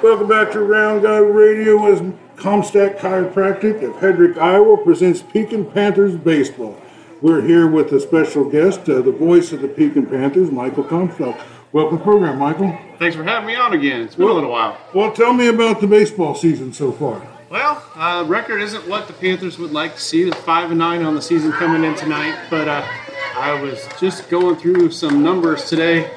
Welcome back to Round Guy Radio as Comstock Chiropractic of Hedrick, Iowa presents Pekin Panthers Baseball. We're here with a special guest, uh, the voice of the Pekin Panthers, Michael Comstock. Welcome to the program, Michael. Thanks for having me on again. It's been a little while. Well, tell me about the baseball season so far. Well, uh, record isn't what the Panthers would like to see. It's five and nine on the season coming in tonight, but uh, I was just going through some numbers today.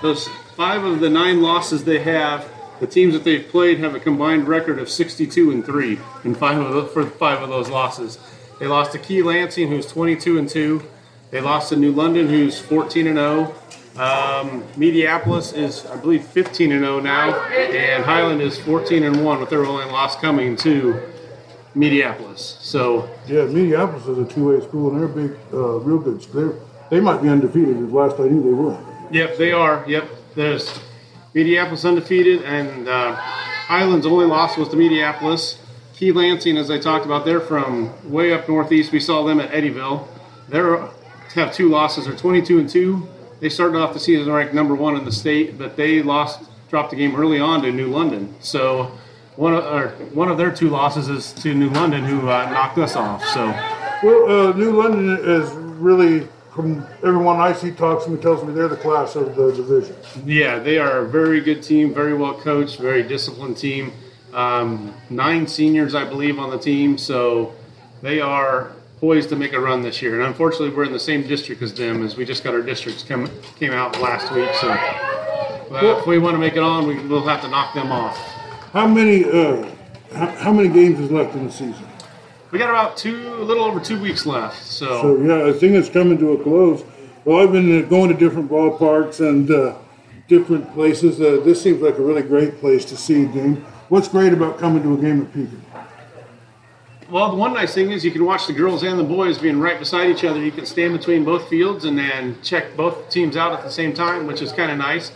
Those five of the nine losses they have, the teams that they've played have a combined record of 62 and three in five of the, for five of those losses. They lost to Kee Lansing, who's 22 and two. They lost to New London, who's 14 and 0. Um, Mediapolis is, I believe, 15 and 0 now, and Highland is 14 and 1 with their only loss coming to Mediapolis. So Yeah, Mediapolis is a two-way school, and they're a big, uh, real good. They're, they might be undefeated. As last I knew, they were. Yep, they are. Yep, there's Mediapolis undefeated, and uh, Highland's only loss was to Mediapolis. Kee Lansing, as I talked about, they're from way up northeast. We saw them at Eddyville. They have two losses. They're 22 and two. They started off the season ranked number one in the state, but they lost, dropped the game early on to New London. So one of or one of their two losses is to New London, who uh, knocked us off. So Well, uh, New London is really, from everyone I see talks to me, tells me they're the class of the division. Yeah, they are a very good team, very well coached, very disciplined team. Um, nine seniors, I believe, on the team, so they are poised to make a run this year. And unfortunately, we're in the same district as them, as we just got our districts come, came out last week. So uh, if we want to make it on, we, we'll have to knock them off. How many, uh, how, how many games is left in the season? We got about two, a little over two weeks left. So, So yeah, I think it's coming to a close. Well, I've been uh, going to different ballparks and uh, different places. Uh, this seems like a really great place to see a game. What's great about coming to a game at Pekin? Well, the one nice thing is you can watch the girls and the boys being right beside each other. You can stand between both fields and then check both teams out at the same time, which is kind of nice.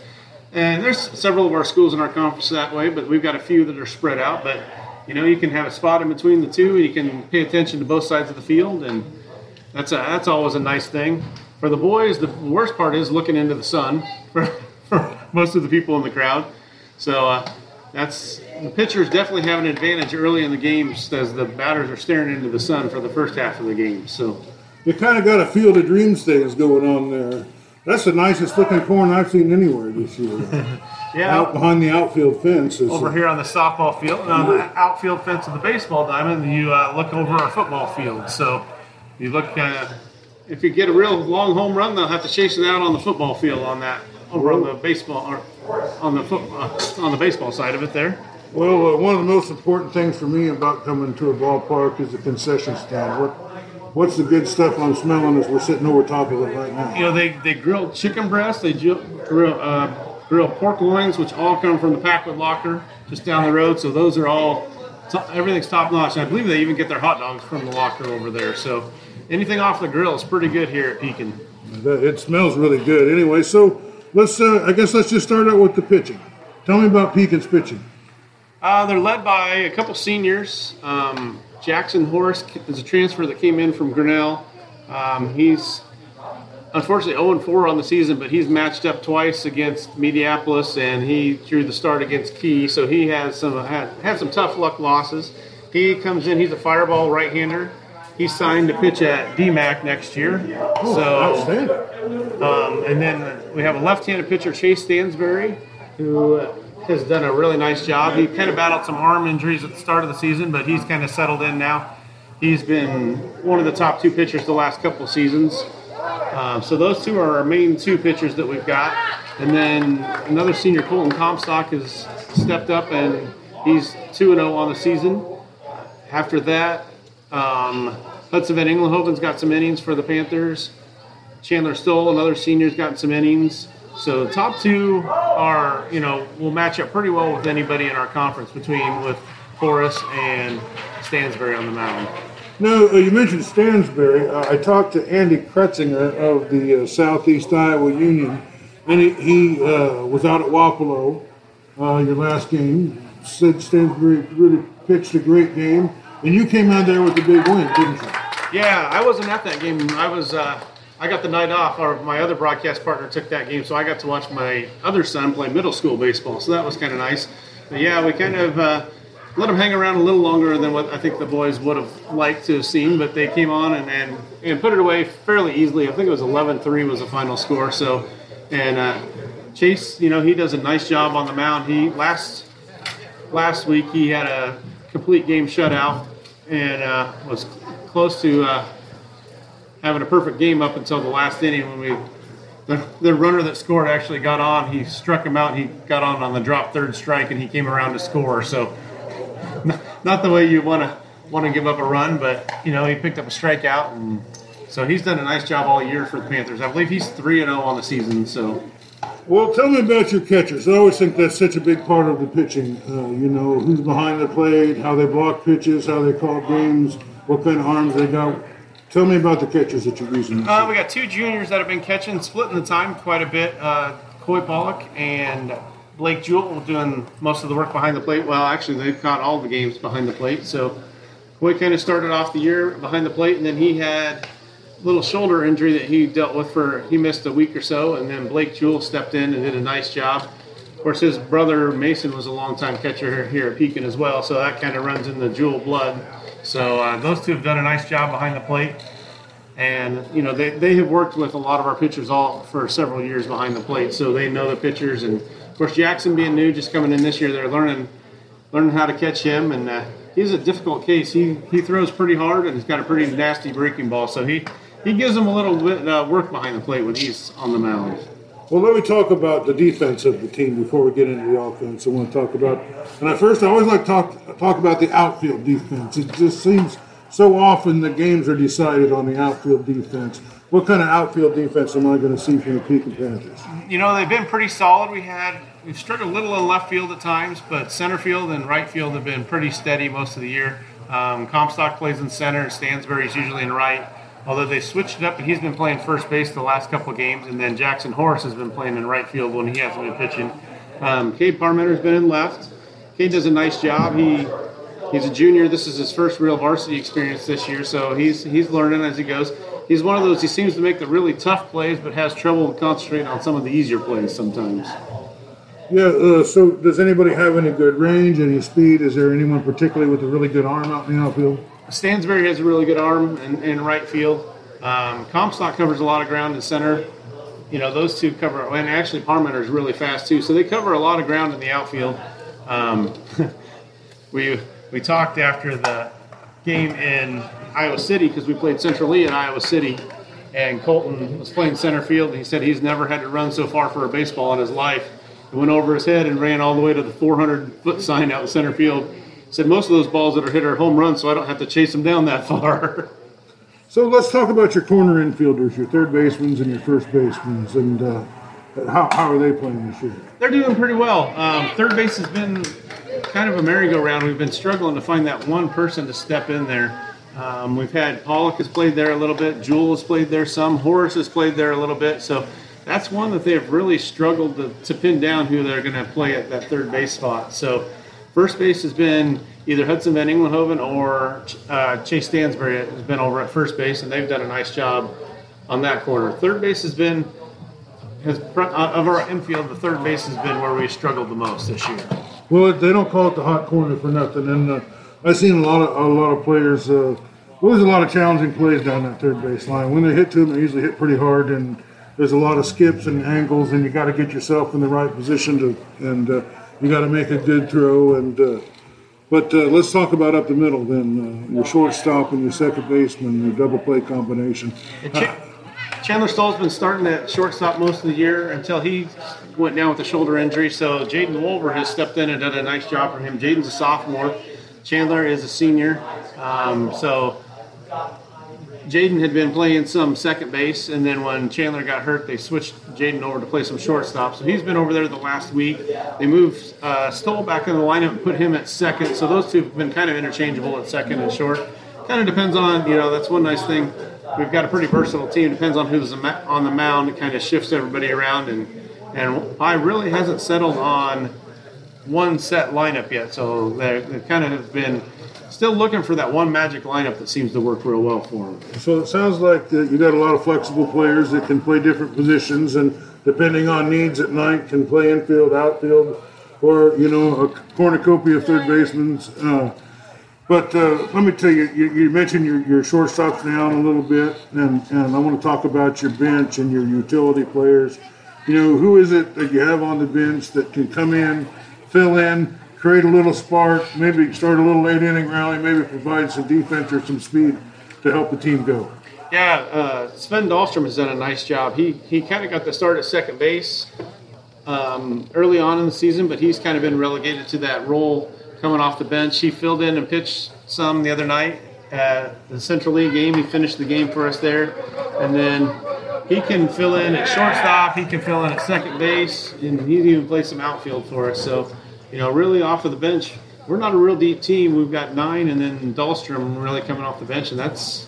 And there's several of our schools in our conference that way, but we've got a few that are spread out. But you know, you can have a spot in between the two, and you can pay attention to both sides of the field, and that's a, that's always a nice thing. For the boys, the worst part is looking into the sun for, for most of the people in the crowd. So uh, that's the pitchers definitely have an advantage early in the games as the batters are staring into the sun for the first half of the game. So You kind of got a field of dreams things going on there. That's the nicest looking corn I've seen anywhere this year. yeah, Out behind the outfield fence. is- over here on the softball field, on the outfield fence of the baseball diamond, you uh, look over our football field. So you look, uh, if you get a real long home run, they'll have to chase it out on the football field on that over on the baseball or on the foot uh, on the baseball side of it there. Well, uh, one of the most important things for me about coming to a ballpark is the concession stand. What, what's the good stuff I'm smelling as we're sitting over top of it right now? You know, they they grill chicken breast, they grill uh, grill pork loins, which all come from the Packwood Locker just down the road. So those are all everything's top notch. And I believe they even get their hot dogs from the locker over there. So anything off the grill is pretty good here at Pekin. It smells really good. Anyway, so let's. Uh, I guess let's just start out with the pitching. Tell me about Pekin's pitching. Uh, they're led by a couple seniors. Um, Jackson Horace is a transfer that came in from Grinnell. Um, he's unfortunately 0 4 on the season, but he's matched up twice against Mediapolis, and he drew the start against Kee. So he has some had, had some tough luck losses. He comes in. He's a fireball right-hander. He's signed to pitch at DMACC next year. so Outstanding. um, and then we have a left-handed pitcher, Chase Stansberry, who uh, has done a really nice job. He kind of battled some arm injuries at the start of the season, but he's kind of settled in now. He's been one of the top two pitchers the last couple of seasons. Um, so those two are our main two pitchers that we've got. And then another senior, Colton Comstock, has stepped up and he's 2 0 on the season. After that, um, Hudson Van Englenhoven's got some innings for the Panthers. Chandler Stoll, another senior's gotten some innings. So the top two are, you know, will match up pretty well with anybody in our conference between with Horace and Stansberry on the mound. No, uh, you mentioned Stansberry. Uh, I talked to Andy Kretzinger of the uh, Southeast Iowa Union, and he, he uh, was out at Wapello uh, your last game. Said Stansberry really pitched a great game, and you came out there with the big win, didn't you? Yeah, I wasn't at that game. I was. Uh, I got the night off. Or my other broadcast partner took that game, so I got to watch my other son play middle school baseball. So that was kind of nice. But yeah, we kind of uh, let them hang around a little longer than what I think the boys would have liked to have seen, but they came on and, and, and put it away fairly easily. I think it was 11-3 was the final score. So, and uh, Chase, you know, he does a nice job on the mound. He last last week he had a complete game shutout and uh, was close to uh, having a perfect game up until the last inning when we the, the runner that scored actually got on. He struck him out. He got on on the drop third strike, and he came around to score. So, not the way you want to want to give up a run, but you know he picked up a strikeout, and so he's done a nice job all year for the Panthers. I believe he's three and zero on the season. So. Well, tell me about your catchers. I always think that's such a big part of the pitching. Uh, you know, who's behind the plate, how they block pitches, how they call games, what kind of arms they got. Tell me about the catchers that you're using. Uh, we got two juniors that have been catching, splitting the time quite a bit. Uh, Coy Pollock and Blake Jewell doing most of the work behind the plate. Well, actually, they've caught all the games behind the plate. So Coy kind of started off the year behind the plate, and then he had a little shoulder injury that he dealt with for he missed a week or so, and then Blake Jewell stepped in and did a nice job. Of course, his brother Mason was a longtime catcher here at Pekin as well, so that kind of runs in the Jewell blood. So uh, those two have done a nice job behind the plate, and you know they, they have worked with a lot of our pitchers all for several years behind the plate, so they know the pitchers. And course, Jackson being new, just coming in this year, they're learning learning how to catch him, and uh, he's a difficult case. He he throws pretty hard, and he's got a pretty nasty breaking ball, so he he gives them a little bit uh, work behind the plate when he's on the mound. Well, let me talk about the defense of the team before we get into the offense. I want to talk about, and at first, I always like to talk talk about the outfield defense. It just seems so often the games are decided on the outfield defense. What kind of outfield defense am I going to see from the Pekin Panthers? You know, they've been pretty solid. We had we've struggled a little in left field at times, but center field and right field have been pretty steady most of the year. Um, Comstock plays in center, Stansbury's usually in right although they switched it up, and he's been playing first base the last couple of games, and then Jackson Horace has been playing in right field when he hasn't been pitching. Um, Cade Parmenter's been in left. Cade does a nice job. He he's a junior. This is his first real varsity experience this year, so he's he's learning as he goes. He's one of those. He seems to make the really tough plays, but has trouble concentrating on some of the easier plays sometimes. Yeah. Uh, so, does anybody have any good range, any speed? Is there anyone particularly with a really good arm out in the outfield? Stansbury has a really good arm in, in right field. Um, Comstock covers a lot of ground in center. You know, those two cover, and actually Parmenter is really fast too. So they cover a lot of ground in the outfield. Um, we we talked after the game in Iowa City because we played Central Lee in Iowa City, and Colton was playing center field. And he said he's never had to run so far for a baseball in his life. He went over his head and ran all the way to the 400 foot sign out in center field said most of those balls that are hit are home runs, so I don't have to chase them down that far. so let's talk about your corner infielders, your third basemen and your first basemen, and uh, how, how are they playing this year? They're doing pretty well. Um, third base has been kind of a merry-go-round. We've been struggling to find that one person to step in there. Um, we've had Pollock has played there a little bit, Jewell has played there some, Horace has played there a little bit. So that's one that they've really struggled to, to pin down who they're going to play at that third base spot. So First base has been either Hudson Van Englenhoven or uh, Chase Stansbury has been over at first base, and they've done a nice job on that corner. Third base has been has uh, of our infield. The third base has been where we struggled the most this year. Well, they don't call it the hot corner for nothing, and uh, I've seen a lot of a lot of players. Uh, there's a lot of challenging plays down that third base line. When they hit to them, they usually hit pretty hard, and there's a lot of skips and angles, and you got to get yourself in the right position to and uh, you got to make a good throw. And uh, but uh, let's talk about up the middle then. Uh, your shortstop and your second baseman, your double play combination. Chandler Stoll's been starting at shortstop most of the year until he went down with a shoulder injury. So Jaden Wolver has stepped in and done a nice job for him. Jaden's a sophomore. Chandler is a senior. Um, so Jaden had been playing some second base, and then when Chandler got hurt, they switched Jaden over to play some shortstop. So he's been over there the last week. They moved uh, Stoll back in the lineup and put him at second. So those two have been kind of interchangeable at second and short. Kind of depends on, you know, that's one nice thing. We've got a pretty versatile team. Depends on who's on the mound. It kind of shifts everybody around, and and I really hasn't settled on one set lineup yet. So they kind of have been still looking for that one magic lineup that seems to work real well for them. So it sounds like you got a lot of flexible players that can play different positions, and depending on needs at night, can play infield, outfield. or you know a cornucopia of third basemen. Uh, but uh, let me tell you, you, you mentioned your, your shortstops down a little bit, and, and I want to talk about your bench and your utility players. You know, who is it that you have on the bench that can come in, fill in, create a little spark, maybe start a little late inning rally, maybe provide some defense or some speed to help the team go? Yeah, uh, Sven Dahlstrom has done a nice job. He he kind of got the start at second base um, early on in the season, but he's kind of been relegated to that role coming off the bench. He filled in and pitched some the other night at the Central Lee game. He finished the game for us there, and then he can fill in at shortstop. He can fill in at second base, and he even played some outfield for us. So, you know, really off of the bench, we're not a real deep team. We've got nine, and then Dahlstrom really coming off the bench, and that's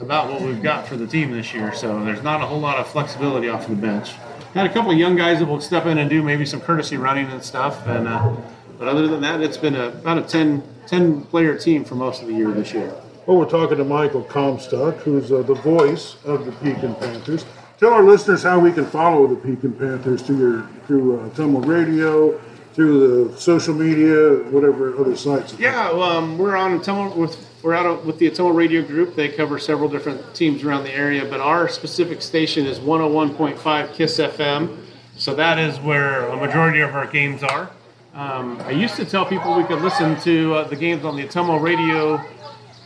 about what we've got for the team this year. So there's not a whole lot of flexibility off of the bench. Had a couple of young guys that will step in and do maybe some courtesy running and stuff, and uh, but other than that, it's been a, about a 10, 10 player team for most of the year this year. Well, we're talking to Michael Comstock, who's uh, the voice of the Pekin Panthers. Tell our listeners how we can follow the Pekin Panthers through your through uh, Tumble Radio, through the social media, whatever other sites. Yeah, um, we're on Tumble with we're out with the Ottumwa Radio Group. They cover several different teams around the area, but our specific station is 101.5 Kiss FM. So that is where a majority of our games are. Um, I used to tell people we could listen to uh, the games on the Atomo Radio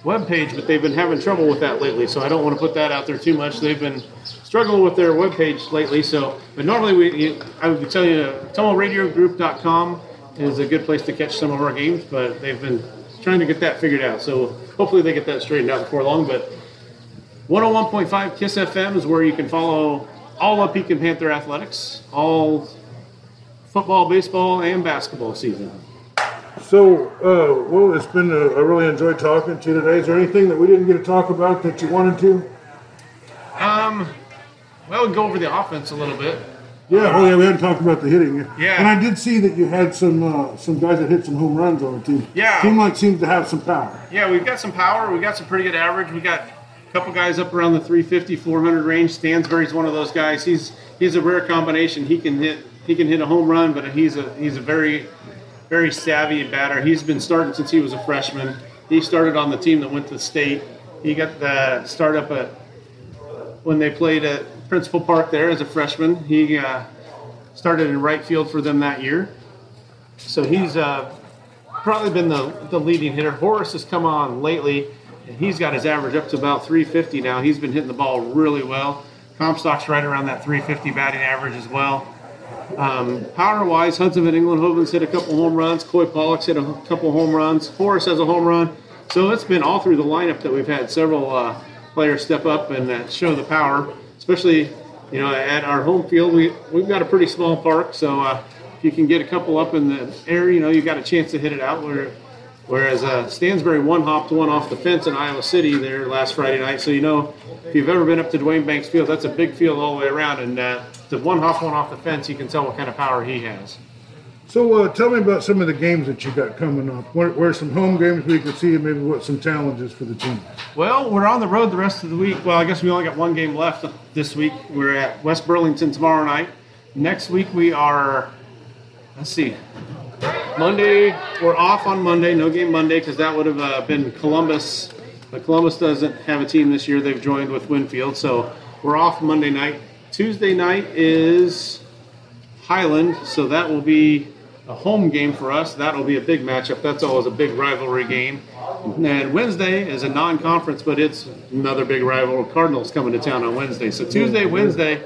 webpage, but they've been having trouble with that lately. So I don't want to put that out there too much. They've been struggling with their webpage lately. So, but normally we, I would tell you, TomoRadioGroup.com is a good place to catch some of our games, but they've been trying to get that figured out. So hopefully they get that straightened out before long. But 101.5 Kiss FM is where you can follow all of Pekin Panther athletics, all football, baseball, and basketball season. So, uh, well, it's been, a, I really enjoyed talking to you today. Is there anything that we didn't get to talk about that you wanted to? Um, well, we go over the offense a little bit. Yeah, oh yeah, we hadn't talked about the hitting. Yeah. and I did see that you had some uh, some guys that hit some home runs on the team. Yeah. team like seems to have some power. Yeah, we've got some power. We've got some pretty good average. We got a couple guys up around the 350, 400 range. Stansbury's one of those guys. He's he's a rare combination. He can hit he can hit a home run, but he's a he's a very very savvy batter. He's been starting since he was a freshman. He started on the team that went to the state. He got the start up at when they played at Principal Park there as a freshman. He uh, started in right field for them that year. So he's uh, probably been the, the leading hitter. Horace has come on lately, and he's got his average up to about 350 now. He's been hitting the ball really well. Comstock's right around that 350 batting average as well. Um, power wise, Hudson and England Englenhoven's hit a couple home runs. Coy Pollock's hit a couple home runs. Horace has a home run. So it's been all through the lineup that we've had several uh, players step up and uh, show the power, especially you know at our home field. We we've got a pretty small park, so uh, if you can get a couple up in the air, you know you got a chance to hit it out. Where, whereas uh, Stansbury one hopped one off the fence in Iowa City there last Friday night. So you know if you've ever been up to Duane Banks Field, that's a big field all the way around, and uh, the one hop one off the fence, you can tell what kind of power he has. So uh, tell me about some of the games that you got coming up. Where, where some home games we can see, and maybe what some challenges for the team. Well, we're on the road the rest of the week. Well, I guess we only got one game left this week. We're at West Burlington tomorrow night. Next week we are, let's see, Monday. We're off on Monday. No game Monday because that would have uh, been Columbus. But Columbus doesn't have a team this year. They've joined with Winfield, so we're off Monday night. Tuesday night is Highland, so that will be a home game for us. That'll be a big matchup. That's always a big rivalry game. And Wednesday is a non-conference, but it's another big rival. Cardinals coming to town on Wednesday. So Tuesday, Wednesday,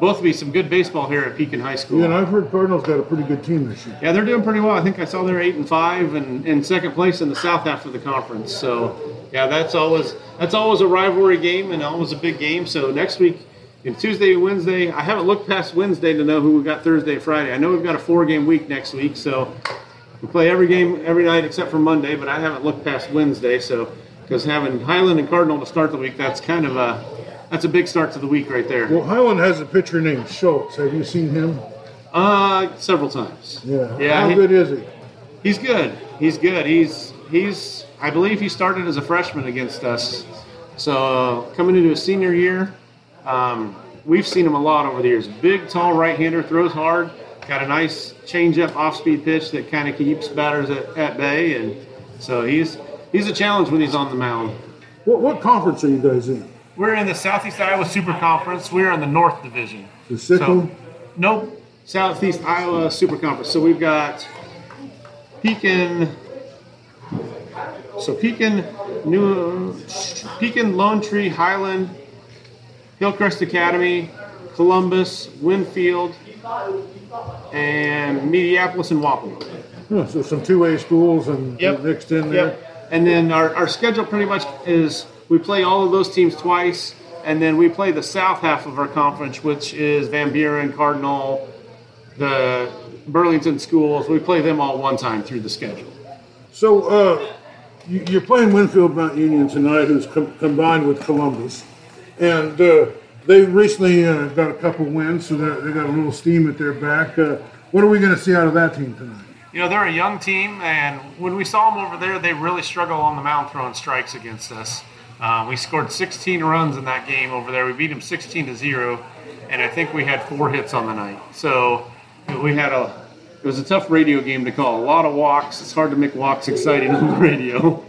both be some good baseball here at Pekin High School. Yeah, and I've heard Cardinals got a pretty good team this year. Yeah, they're doing pretty well. I think I saw they're eight and five and in second place in the south half of the conference. So yeah, that's always that's always a rivalry game and always a big game. So next week, in Tuesday and Wednesday, I haven't looked past Wednesday to know who we got Thursday and Friday. I know we've got a four game week next week, so we play every game every night except for Monday, but I haven't looked past Wednesday, so because having Highland and Cardinal to start the week, that's kind of a that's a big start to the week right there. Well, Highland has a pitcher named Schultz. Have you seen him? Uh, several times. Yeah. Yeah, How he- good is he? He's good. He's good. He's he's. I believe he started as a freshman against us. So uh, coming into his senior year, um, we've seen him a lot over the years. Big, tall right-hander, throws hard. got a nice changeup off-speed pitch that kind of keeps batters at, at bay, and so he's he's a challenge when he's on the mound. What, what conference are you guys in? We're in the Southeast Iowa Super Conference. We're in the North Division. The Sickle? So, nope, Southeast Iowa Super Conference. So we've got Pekin. So Pekin, New Pekin, Lone Tree, Highland, Hillcrest Academy, Columbus, Winfield, and Mediapolis and Wapello. Huh, so some two-way schools and Yep. mixed in there. Yep. And then our, our schedule pretty much is we play all of those teams twice, and then we play the south half of our conference, which is Van Buren, Cardinal, the Burlington schools. We play them all one time through the schedule. So uh, you- you're playing Winfield Mount Union tonight, who's com- combined with Columbus, and uh, they recently uh, got a couple wins, so they're- got a little steam at their back. Uh, what are we going to see out of that team tonight? You know, they're a young team, and when we saw them over there, they really struggle on the mound throwing strikes against us. Uh, we scored 16 runs in that game over there. We beat them 16 to zero, and I think we had four hits on the night. So we had a it was a tough radio game to call. A lot of walks. It's hard to make walks exciting on the radio.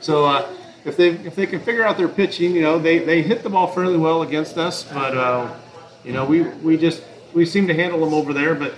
So uh, if they if they can figure out their pitching, you know, they, they hit the ball fairly well against us, but uh, you know, we we just we seem to handle them over there, but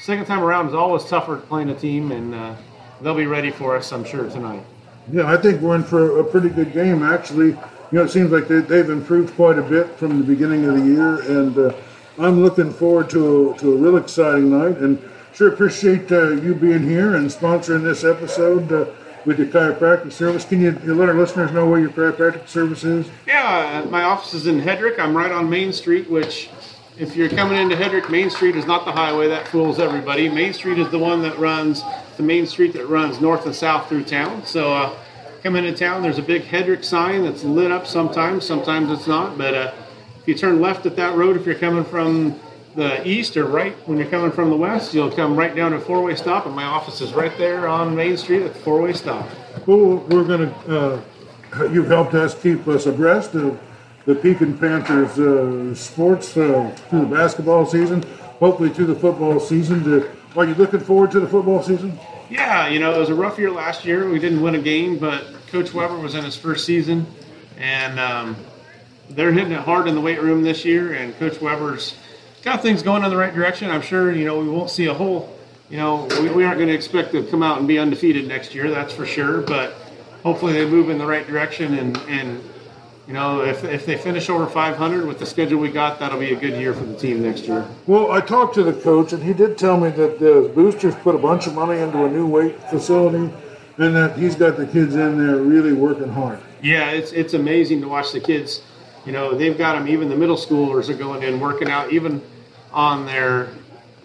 second time around is always tougher playing a team, and uh, they'll be ready for us, I'm sure, tonight. Yeah, I think we're in for a pretty good game, actually. You know, it seems like they, they've improved quite a bit from the beginning of the year, and uh, I'm looking forward to a, to a real exciting night. And sure appreciate uh, you being here and sponsoring this episode uh, with your chiropractic service. Can you, let our listeners know where your chiropractic service is? Yeah, uh, my office is in Hedrick. I'm right on Main Street, which, if you're coming into Hedrick, Main Street is not the highway. That fools everybody. Main Street is the one that runs, the main street that runs north and south through town. So, uh, come into town, there's a big Hedrick sign that's lit up sometimes, sometimes it's not. But uh, if you turn left at that road, if you're coming from the east or right when you're coming from the west, you'll come right down to four way stop, and my office is right there on Main Street at the four way stop. Well, we're going to, uh, you've helped us keep us abreast of the Pekin Panthers uh, sports uh, through the basketball season, hopefully through the football season. To, are you looking forward to the football season? Yeah, you know, it was a rough year last year. We didn't win a game, but Coach Weber was in his first season, and um, they're hitting it hard in the weight room this year. And Coach Weber's got things going in the right direction. I'm sure, you know, we won't see a whole, you know, we, we aren't going to expect to come out and be undefeated next year, that's for sure. But hopefully they move in the right direction and, and you know, if, if they finish over 500 with the schedule we got, that'll be a good year for the team next year. Well, I talked to the coach, and he did tell me that the boosters put a bunch of money into a new weight facility, and that he's got the kids in there really working hard. Yeah, it's it's amazing to watch the kids. You know, they've got them. Even the middle schoolers are going in working out. Even on their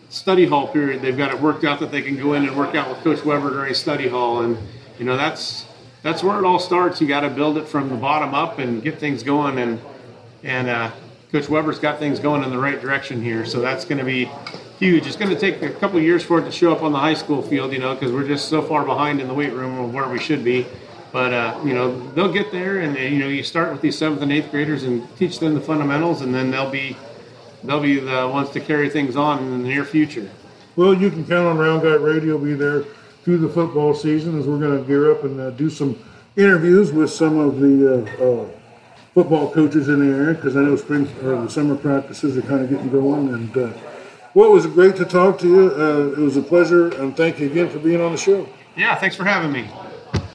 study hall period, they've got it worked out that they can go in and work out with Coach Weber during study hall. And you know, that's that's where it all starts. You got to build it from the bottom up and get things going. And and uh, Coach Weber's got things going in the right direction here. So that's going to be huge. It's going to take a couple years for it to show up on the high school field. You know, because we're just so far behind in the weight room of where we should be. But uh, you know they'll get there, and you know you start with these seventh and eighth graders and teach them the fundamentals, and then they'll be they'll be the ones to carry things on in the near future. Well, you can count on Round Guy Radio be there through the football season as we're going to gear up and uh, do some interviews with some of the uh, uh, football coaches in the area because I know spring or the summer practices are kind of getting going. And uh, well, it was great to talk to you. Uh, it was a pleasure, and thank you again for being on the show. Yeah, thanks for having me.